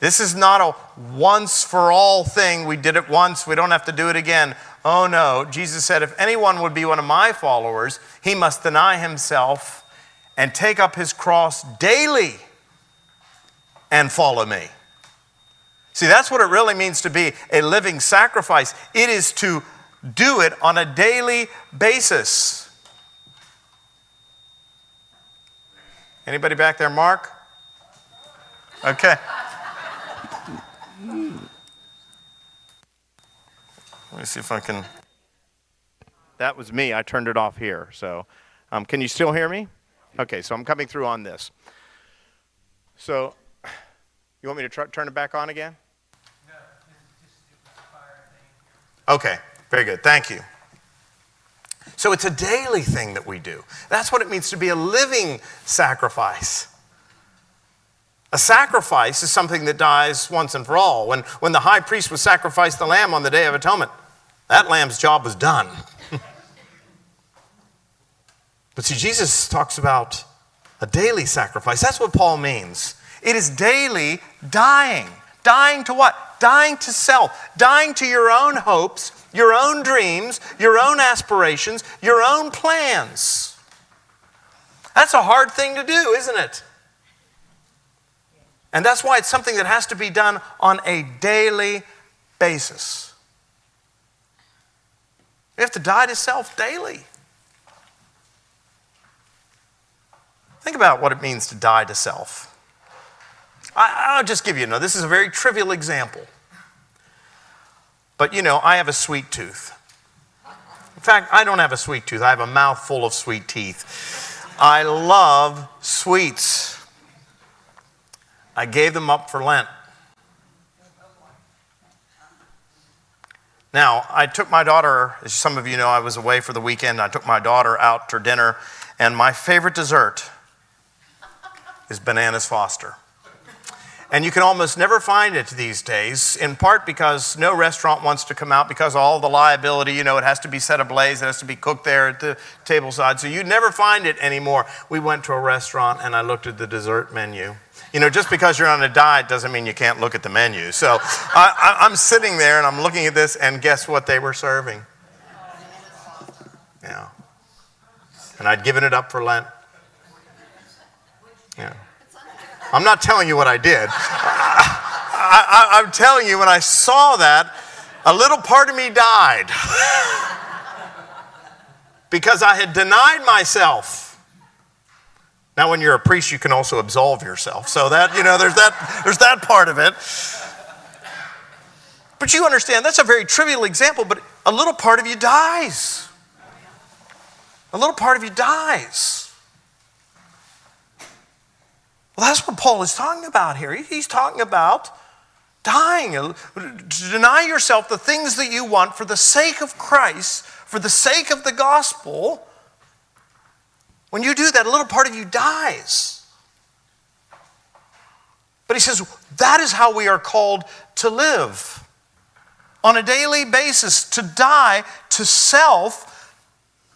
this is not a once for all thing. We did it once, we don't have to do it again. Oh no, Jesus said, if anyone would be one of my followers, he must deny himself and take up his cross daily and follow me. See, that's what it really means to be a living sacrifice. It is to do it on a daily basis. Anybody back there, Mark? Okay. Let me see if I can That was me. I turned it off here. So, um, can you still hear me? Okay, so I'm coming through on this. So, you want me to tr- turn it back on again? No, just, just Okay, very good. Thank you. So it's a daily thing that we do. That's what it means to be a living sacrifice. A sacrifice is something that dies once and for all. When, when the high priest would sacrifice the lamb on the Day of Atonement, that lamb's job was done. but see, Jesus talks about a daily sacrifice. That's what Paul means. It is daily dying. Dying to what? Dying to self, dying to your own hopes, your own dreams, your own aspirations, your own plans. That's a hard thing to do, isn't it? And that's why it's something that has to be done on a daily basis. You have to die to self daily. Think about what it means to die to self. I, will just give you, no, this is a very trivial example. But you know, I have a sweet tooth. In fact, I don't have a sweet tooth, I have a mouth full of sweet teeth. I love sweets. I gave them up for Lent. Now, I took my daughter, as some of you know, I was away for the weekend. I took my daughter out to dinner, and my favorite dessert is bananas Foster. And you can almost never find it these days, in part because no restaurant wants to come out because all the liability, you know, it has to be set ablaze, it has to be cooked there at the table side. So you never find it anymore. We went to a restaurant and I looked at the dessert menu. You know, just because you're on a diet doesn't mean you can't look at the menu. So I, I'm sitting there and I'm looking at this, and guess what they were serving? Yeah. And I'd given it up for Lent. Yeah. I'm not telling you what I did. I, am telling you, when I saw that, a little part of me died because I had denied myself. Now, when you're a priest, you can also absolve yourself. So that, you know, there's that, there's that part of it. But you understand, that's a very trivial example, but a little part of you dies. A little part of you dies. Well, that's what Paul is talking about here. He's talking about dying, uh, to deny yourself the things that you want for the sake of Christ, for the sake of the gospel. When you do that, a little part of you dies. But he says that is how we are called to live on a daily basis, to die to self,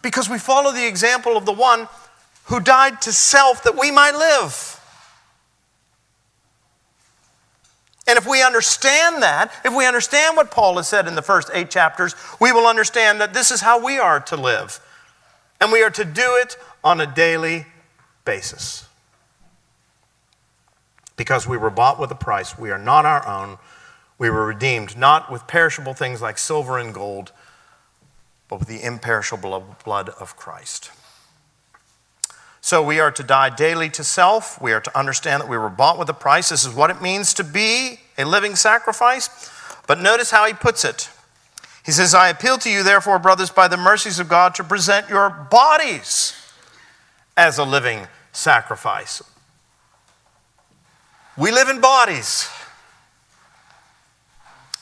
because we follow the example of the one who died to self that we might live. And if we understand that, if we understand what Paul has said in the first eight chapters, we will understand that this is how we are to live. And we are to do it on a daily basis. Because we were bought with a price. We are not our own. We were redeemed not with perishable things like silver and gold, but with the imperishable blood of Christ. So we are to die daily to self. We are to understand that we were bought with a price. This is what it means to be a living sacrifice. But notice how he puts it. He says, I appeal to you, therefore, brothers, by the mercies of God, to present your bodies as a living sacrifice. We live in bodies.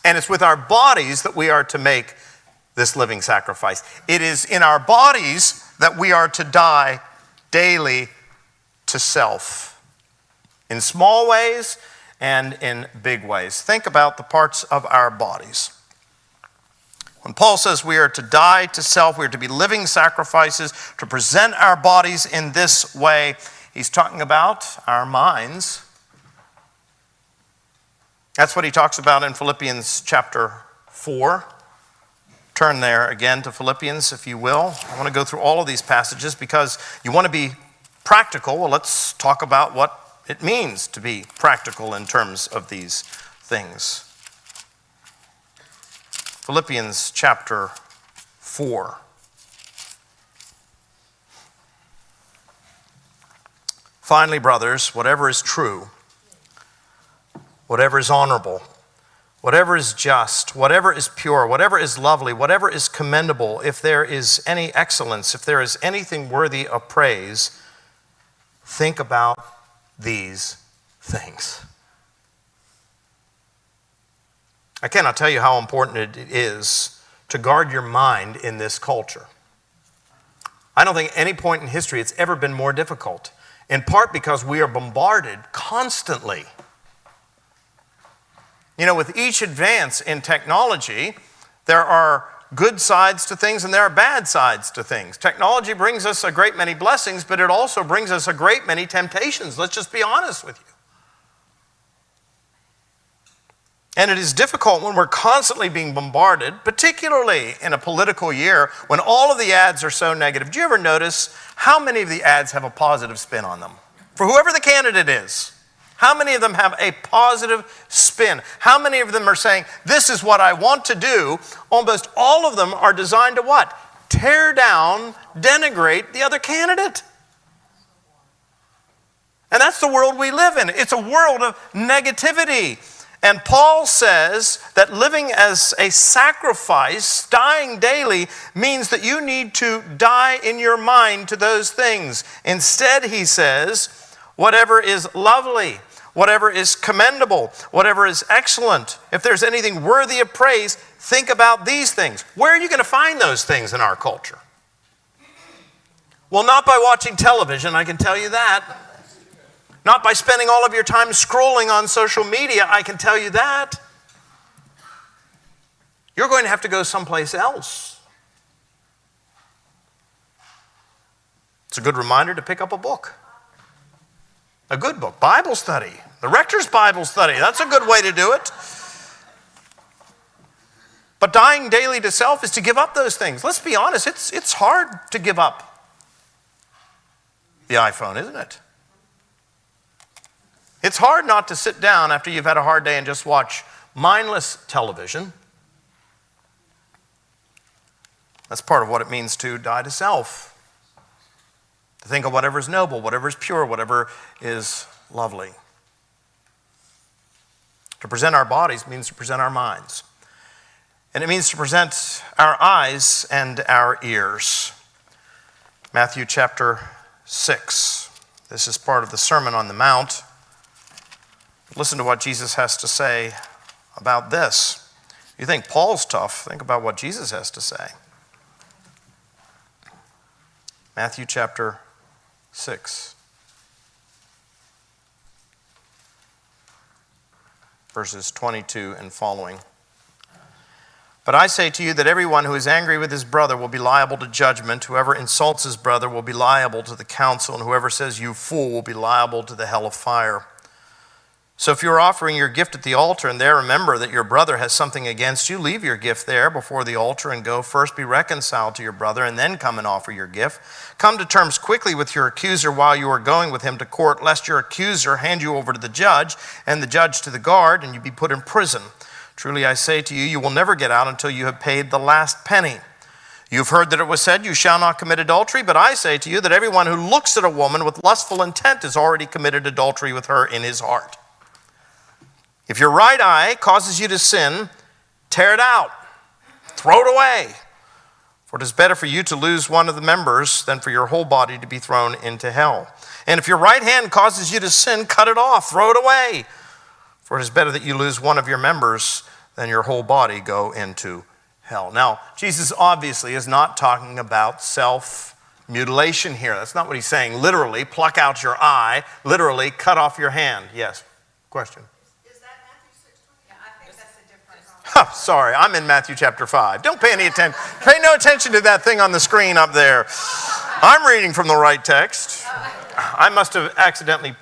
And it's with our bodies that we are to make this living sacrifice. It is in our bodies that we are to die daily to self in small ways and in big ways. Think about the parts of our bodies. When Paul says we are to die to self, we are to be living sacrifices, to present our bodies in this way, he's talking about our minds. That's what he talks about in Philippians chapter 4. Turn there again to Philippians, if you will. I want to go through all of these passages because you want to be practical. Well, let's talk about what it means to be practical in terms of these things. Philippians chapter 4. Finally, brothers, whatever is true, whatever is honorable, whatever is just, whatever is pure, whatever is lovely, whatever is commendable, if there is any excellence, if there is anything worthy of praise, think about these things. I cannot tell you how important it is to guard your mind in this culture. I don't think any point in history it's ever been more difficult, in part because we are bombarded constantly. You know, with each advance in technology, there are good sides to things and there are bad sides to things. Technology brings us a great many blessings, but it also brings us a great many temptations. Let's just be honest with you. And it is difficult when we're constantly being bombarded, particularly in a political year when all of the ads are so negative. Do you ever notice how many of the ads have a positive spin on them? For whoever the candidate is, how many of them have a positive spin? How many of them are saying, This is what I want to do? Almost all of them are designed to what? Tear down, denigrate the other candidate. And that's the world we live in. It's a world of negativity. And Paul says that living as a sacrifice, dying daily, means that you need to die in your mind to those things. Instead, he says, whatever is lovely, whatever is commendable, whatever is excellent, if there's anything worthy of praise, think about these things. Where are you going to find those things in our culture? Well, not by watching television, I can tell you that. Not by spending all of your time scrolling on social media, I can tell you that. You're going to have to go someplace else. It's a good reminder to pick up a book. A good book, Bible study, the rector's Bible study. That's a good way to do it. But dying daily to self is to give up those things. Let's be honest, it's, it's hard to give up the iPhone, isn't it? It's hard not to sit down after you've had a hard day and just watch mindless television. That's part of what it means to die to self. To think of whatever is noble, whatever is pure, whatever is lovely. To present our bodies means to present our minds. And it means to present our eyes and our ears. Matthew chapter 6. This is part of the Sermon on the Mount. Listen to what Jesus has to say about this. You think Paul's tough, think about what Jesus has to say. Matthew chapter 6, verses 22 and following. But I say to you that everyone who is angry with his brother will be liable to judgment. Whoever insults his brother will be liable to the council, and whoever says, You fool, will be liable to the hell of fire. So if you're offering your gift at the altar and there remember that your brother has something against you, leave your gift there before the altar and go first be reconciled to your brother and then come and offer your gift. Come to terms quickly with your accuser while you are going with him to court, lest your accuser hand you over to the judge and the judge to the guard and you be put in prison. Truly I say to you, you will never get out until you have paid the last penny. You've heard that it was said, You shall not commit adultery, but I say to you that everyone who looks at a woman with lustful intent has already committed adultery with her in his heart. If your right eye causes you to sin, tear it out, throw it away. For it is better for you to lose one of the members than for your whole body to be thrown into hell. And if your right hand causes you to sin, cut it off, throw it away. For it is better that you lose one of your members than your whole body go into hell. Now, Jesus obviously is not talking about self mutilation here. That's not what he's saying. Literally, pluck out your eye, literally, cut off your hand. Yes, question. Oh, sorry, I'm in Matthew chapter 5. Don't pay any attention. Pay no attention to that thing on the screen up there. I'm reading from the right text. I must have accidentally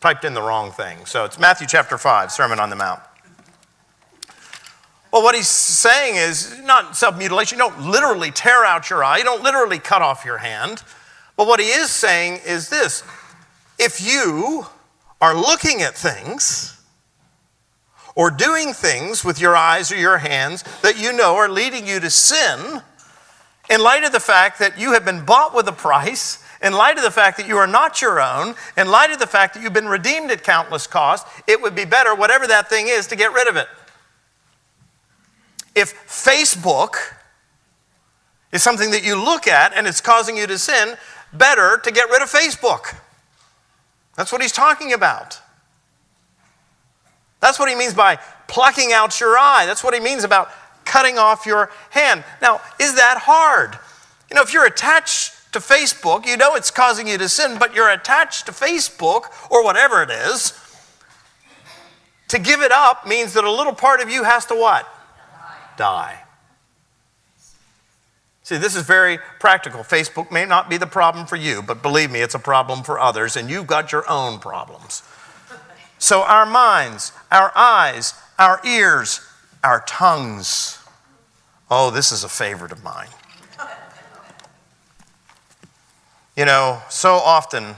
typed in the wrong thing. So it's Matthew chapter 5, Sermon on the Mount. Well, what he's saying is not self mutilation. You don't literally tear out your eye, you don't literally cut off your hand. But what he is saying is this if you are looking at things, or doing things with your eyes or your hands that you know are leading you to sin, in light of the fact that you have been bought with a price, in light of the fact that you are not your own, in light of the fact that you've been redeemed at countless cost, it would be better, whatever that thing is, to get rid of it. If Facebook is something that you look at and it's causing you to sin, better to get rid of Facebook. That's what he's talking about. That's what he means by plucking out your eye. That's what he means about cutting off your hand. Now, is that hard? You know, if you're attached to Facebook, you know it's causing you to sin, but you're attached to Facebook or whatever it is. To give it up means that a little part of you has to what? Die. See, this is very practical. Facebook may not be the problem for you, but believe me, it's a problem for others, and you've got your own problems. So, our minds, our eyes, our ears, our tongues. Oh, this is a favorite of mine. You know, so often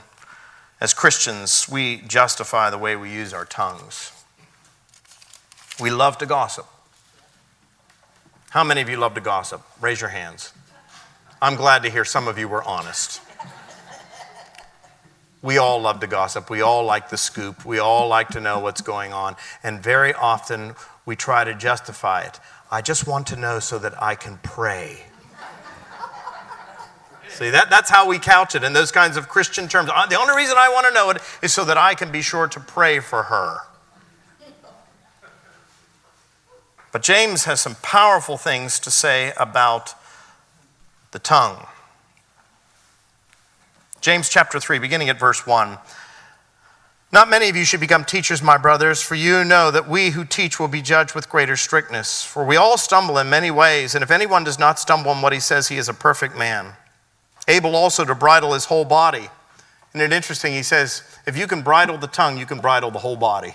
as Christians, we justify the way we use our tongues. We love to gossip. How many of you love to gossip? Raise your hands. I'm glad to hear some of you were honest. We all love to gossip. We all like the scoop. We all like to know what's going on. And very often we try to justify it. I just want to know so that I can pray. See, that, that's how we couch it in those kinds of Christian terms. Uh, the only reason I want to know it is so that I can be sure to pray for her. But James has some powerful things to say about the tongue. James chapter 3, beginning at verse 1. Not many of you should become teachers, my brothers, for you know that we who teach will be judged with greater strictness. For we all stumble in many ways, and if anyone does not stumble in what he says, he is a perfect man, able also to bridle his whole body. Isn't it interesting? He says, if you can bridle the tongue, you can bridle the whole body.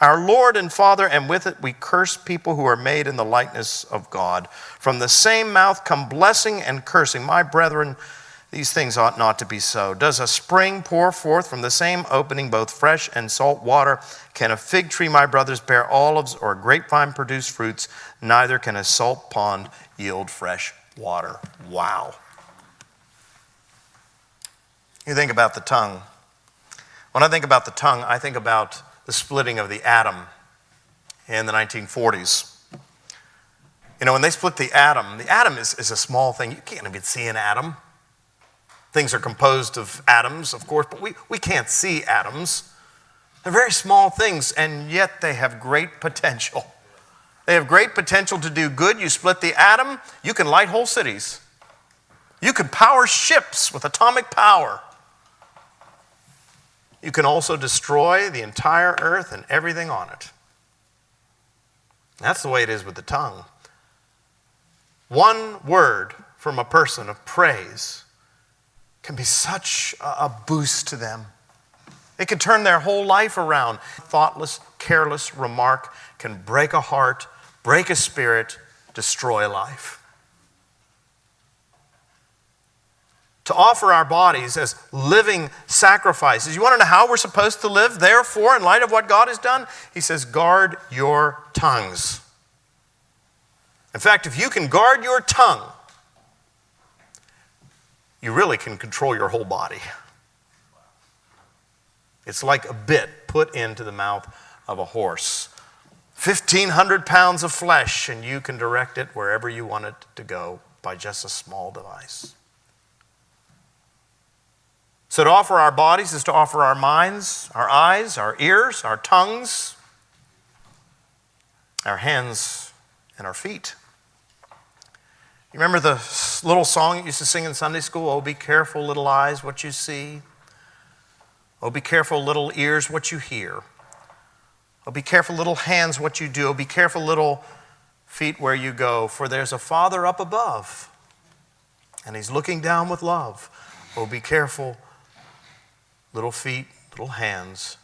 our Lord and Father, and with it we curse people who are made in the likeness of God. From the same mouth come blessing and cursing. My brethren, these things ought not to be so. Does a spring pour forth from the same opening both fresh and salt water? Can a fig tree, my brothers, bear olives, or a grapevine produce fruits? Neither can a salt pond yield fresh water. Wow. You think about the tongue. When I think about the tongue, I think about the splitting of the atom in the 1940s. You know, when they split the atom, the atom is, is a small thing. You can't even see an atom. Things are composed of atoms, of course, but we, we can't see atoms. They're very small things, and yet they have great potential. They have great potential to do good. You split the atom, you can light whole cities. You can power ships with atomic power. You can also destroy the entire earth and everything on it. That's the way it is with the tongue. One word from a person of praise can be such a boost to them. It can turn their whole life around. Thoughtless, careless remark can break a heart, break a spirit, destroy life. To offer our bodies as living sacrifices. You want to know how we're supposed to live? Therefore, in light of what God has done, He says, guard your tongues. In fact, if you can guard your tongue, you really can control your whole body. It's like a bit put into the mouth of a horse. 1,500 pounds of flesh, and you can direct it wherever you want it to go by just a small device. So, to offer our bodies is to offer our minds, our eyes, our ears, our tongues, our hands, and our feet. You remember the little song you used to sing in Sunday school? Oh, be careful, little eyes, what you see. Oh, be careful, little ears, what you hear. Oh, be careful, little hands, what you do. Oh, be careful, little feet, where you go. For there's a Father up above, and He's looking down with love. Oh, be careful, little feet, little hands,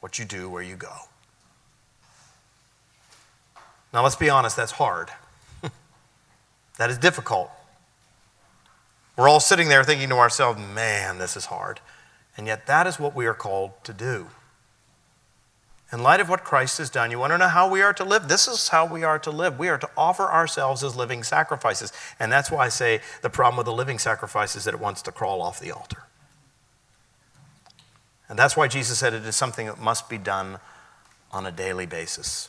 what you do, where you go. Now, let's be honest, that's hard. that is difficult. We're all sitting there thinking to ourselves, man, this is hard. And yet, that is what we are called to do. In light of what Christ has done, you want to know how we are to live? This is how we are to live. We are to offer ourselves as living sacrifices. And that's why I say the problem with the living sacrifice is that it wants to crawl off the altar. And that's why Jesus said it is something that must be done on a daily basis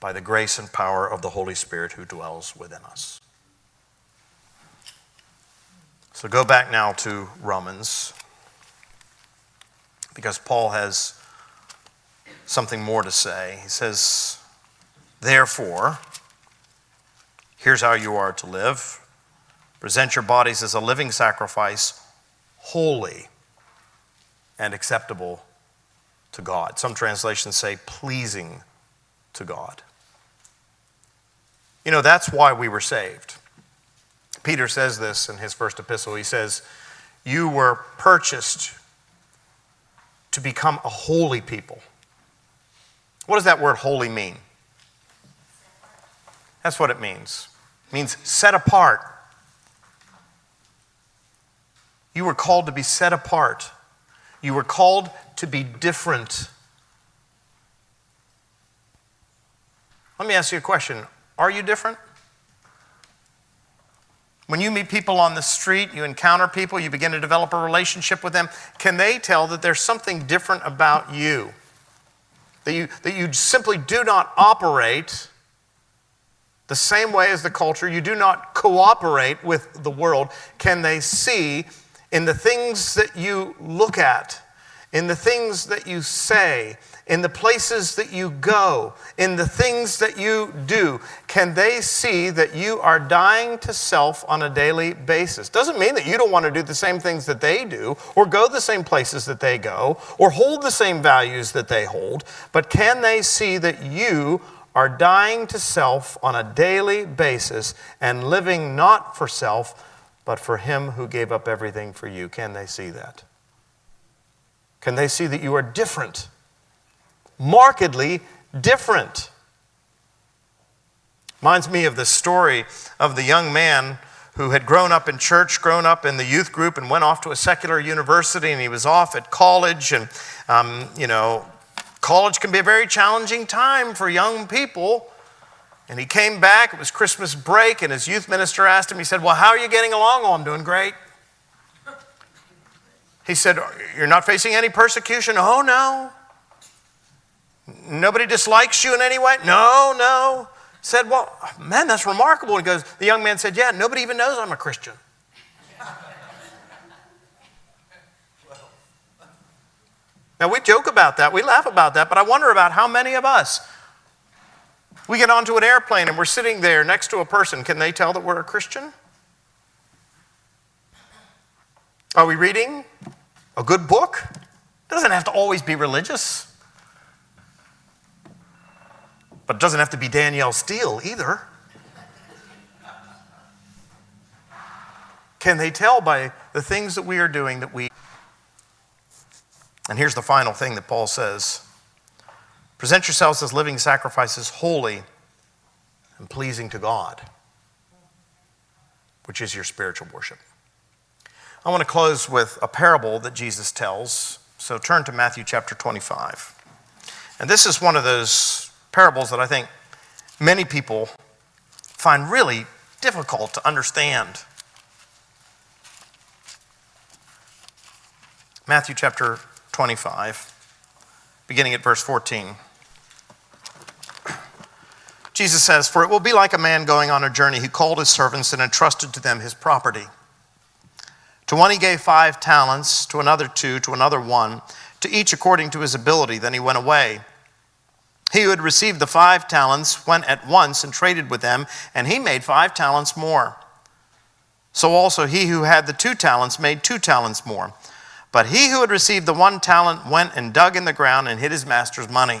by the grace and power of the Holy Spirit who dwells within us. So go back now to Romans because Paul has something more to say. He says, Therefore, here's how you are to live present your bodies as a living sacrifice, holy and acceptable to God. Some translations say pleasing to God. You know, that's why we were saved. Peter says this in his first epistle. He says, You were purchased to become a holy people. What does that word holy mean? That's what it means. It means set apart. You were called to be set apart. You were called to be different. Let me ask you a question Are you different? When you meet people on the street, you encounter people, you begin to develop a relationship with them, can they tell that there's something different about you? That you, that you simply do not operate the same way as the culture, you do not cooperate with the world. Can they see in the things that you look at, in the things that you say, in the places that you go, in the things that you do, can they see that you are dying to self on a daily basis? Doesn't mean that you don't want to do the same things that they do, or go the same places that they go, or hold the same values that they hold, but can they see that you are dying to self on a daily basis and living not for self, but for Him who gave up everything for you? Can they see that? Can they see that you are different? markedly different. Reminds me of the story of the young man who had grown up in church, grown up in the youth group, and went off to a secular university, and he was off at college. And, um, you know, college can be a very challenging time for young people. And he came back, it was Christmas break, and his youth minister asked him, he said, Well, how are you getting along? Oh, I'm doing great. He said, You're not facing any persecution? Oh, no. Nobody dislikes you in any way? No, no. Said, Well, man, that's remarkable. He goes, The young man said, Yeah, nobody even knows I'm a Christian. Now, we joke about that, we laugh about that, but I wonder about how many of us we get onto an airplane and we're sitting there next to a person. Can they tell that we're a Christian? Are we reading a good book? It doesn't have to always be religious. But it doesn't have to be Danielle Steel either. Can they tell by the things that we are doing that we. And here's the final thing that Paul says present yourselves as living sacrifices, holy and pleasing to God, which is your spiritual worship. I want to close with a parable that Jesus tells. So turn to Matthew chapter 25. And this is one of those parables that I think many people find really difficult to understand. Matthew chapter 25, beginning at verse 14. Jesus says, For it will be like a man going on a journey who called his servants and entrusted to them his property. To one he gave five talents, to another two, to another one, to each according to his ability. Then he went away. He who had received the five talents went at once and traded with them, and he made five talents more. So also he who had the two talents made two talents more. But he who had received the one talent went and dug in the ground and hid his master's money.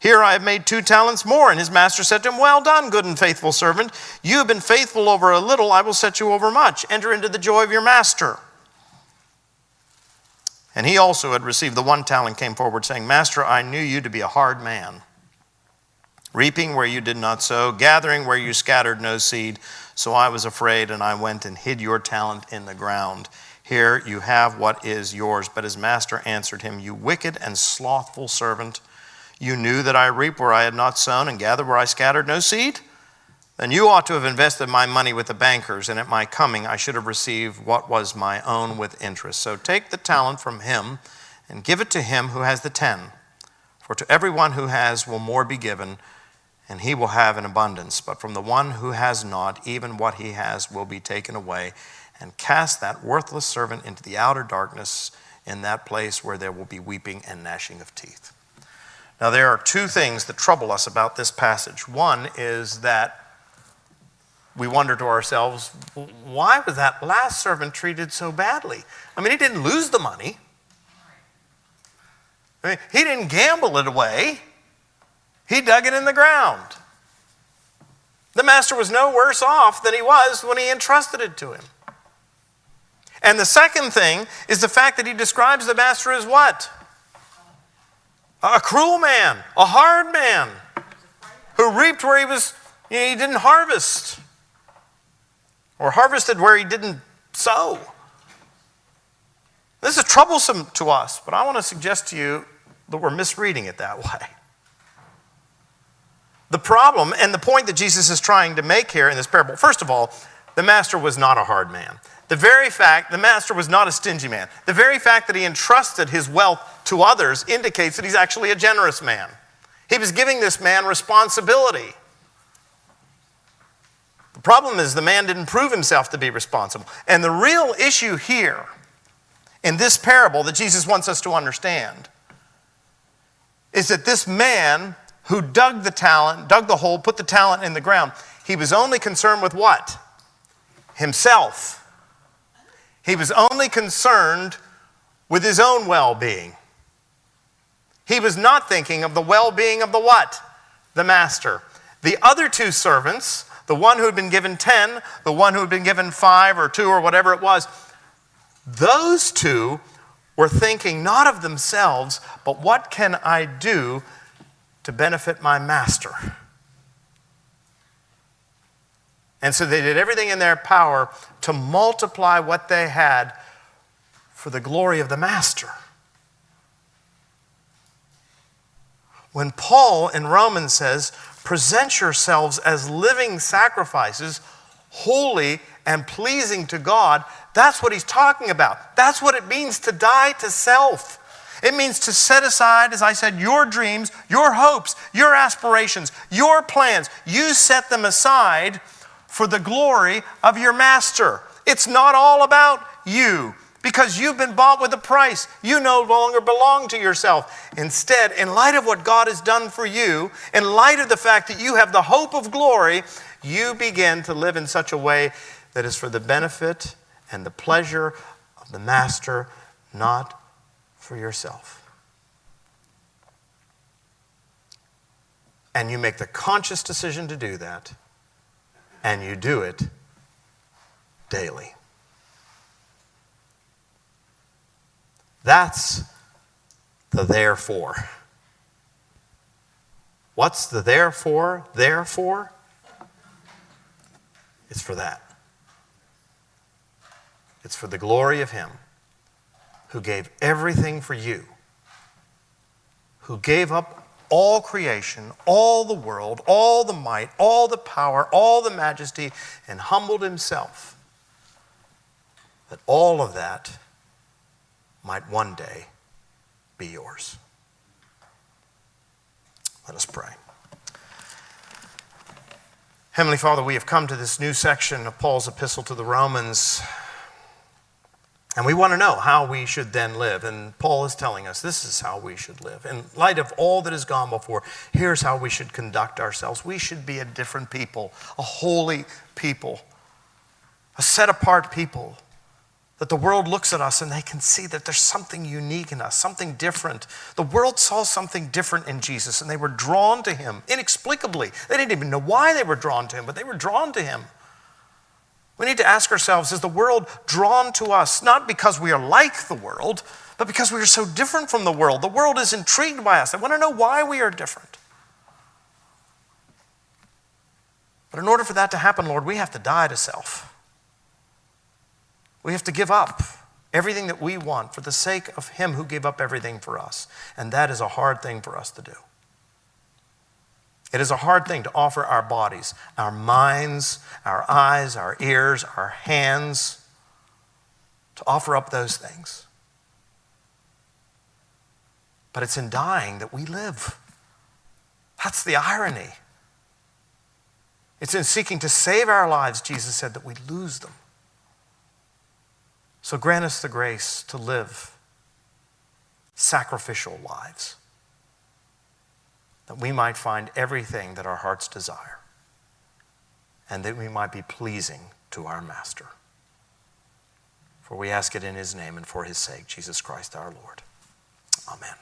Here I have made two talents more. And his master said to him, Well done, good and faithful servant. You have been faithful over a little, I will set you over much. Enter into the joy of your master. And he also had received the one talent, came forward, saying, Master, I knew you to be a hard man, reaping where you did not sow, gathering where you scattered no seed. So I was afraid, and I went and hid your talent in the ground. Here you have what is yours. But his master answered him, You wicked and slothful servant. You knew that I reap where I had not sown and gather where I scattered no seed? Then you ought to have invested my money with the bankers, and at my coming I should have received what was my own with interest. So take the talent from him and give it to him who has the ten. For to everyone who has will more be given, and he will have an abundance. But from the one who has not, even what he has will be taken away. And cast that worthless servant into the outer darkness, in that place where there will be weeping and gnashing of teeth. Now, there are two things that trouble us about this passage. One is that we wonder to ourselves, why was that last servant treated so badly? I mean, he didn't lose the money, I mean, he didn't gamble it away, he dug it in the ground. The master was no worse off than he was when he entrusted it to him. And the second thing is the fact that he describes the master as what? A cruel man, a hard man, who reaped where he was you know, he didn't harvest, or harvested where he didn't sow. This is troublesome to us, but I want to suggest to you that we're misreading it that way. The problem and the point that Jesus is trying to make here in this parable, first of all, the master was not a hard man. The very fact the master was not a stingy man, the very fact that he entrusted his wealth to others indicates that he's actually a generous man. He was giving this man responsibility. The problem is the man didn't prove himself to be responsible. And the real issue here in this parable that Jesus wants us to understand is that this man who dug the talent, dug the hole, put the talent in the ground, he was only concerned with what? Himself. He was only concerned with his own well being. He was not thinking of the well being of the what? The master. The other two servants, the one who had been given 10, the one who had been given five or two or whatever it was, those two were thinking not of themselves, but what can I do to benefit my master? And so they did everything in their power to multiply what they had for the glory of the Master. When Paul in Romans says, present yourselves as living sacrifices, holy and pleasing to God, that's what he's talking about. That's what it means to die to self. It means to set aside, as I said, your dreams, your hopes, your aspirations, your plans. You set them aside for the glory of your master. It's not all about you because you've been bought with a price. You no longer belong to yourself. Instead, in light of what God has done for you, in light of the fact that you have the hope of glory, you begin to live in such a way that is for the benefit and the pleasure of the master, not for yourself. And you make the conscious decision to do that and you do it daily. That's the therefore. What's the therefore? Therefore? It's for that. It's for the glory of Him who gave everything for you, who gave up all creation, all the world, all the might, all the power, all the majesty, and humbled himself, that all of that might one day be yours. Let us pray. Heavenly Father, we have come to this new section of Paul's epistle to the Romans, and we want to know how we should then live. And Paul is telling us this is how we should live. In light of all that has gone before, here's how we should conduct ourselves. We should be a different people, a holy people, a set apart people that the world looks at us and they can see that there's something unique in us, something different. The world saw something different in Jesus and they were drawn to him inexplicably. They didn't even know why they were drawn to him, but they were drawn to him. We need to ask ourselves is the world drawn to us not because we are like the world, but because we are so different from the world? The world is intrigued by us. They want to know why we are different. But in order for that to happen, Lord, we have to die to self. We have to give up everything that we want for the sake of Him who gave up everything for us. And that is a hard thing for us to do. It is a hard thing to offer our bodies, our minds, our eyes, our ears, our hands, to offer up those things. But it's in dying that we live. That's the irony. It's in seeking to save our lives, Jesus said, that we lose them. So grant us the grace to live sacrificial lives, that we might find everything that our hearts desire and that we might be pleasing to our Master. For we ask it in His name and for His sake, Jesus Christ our Lord. Amen.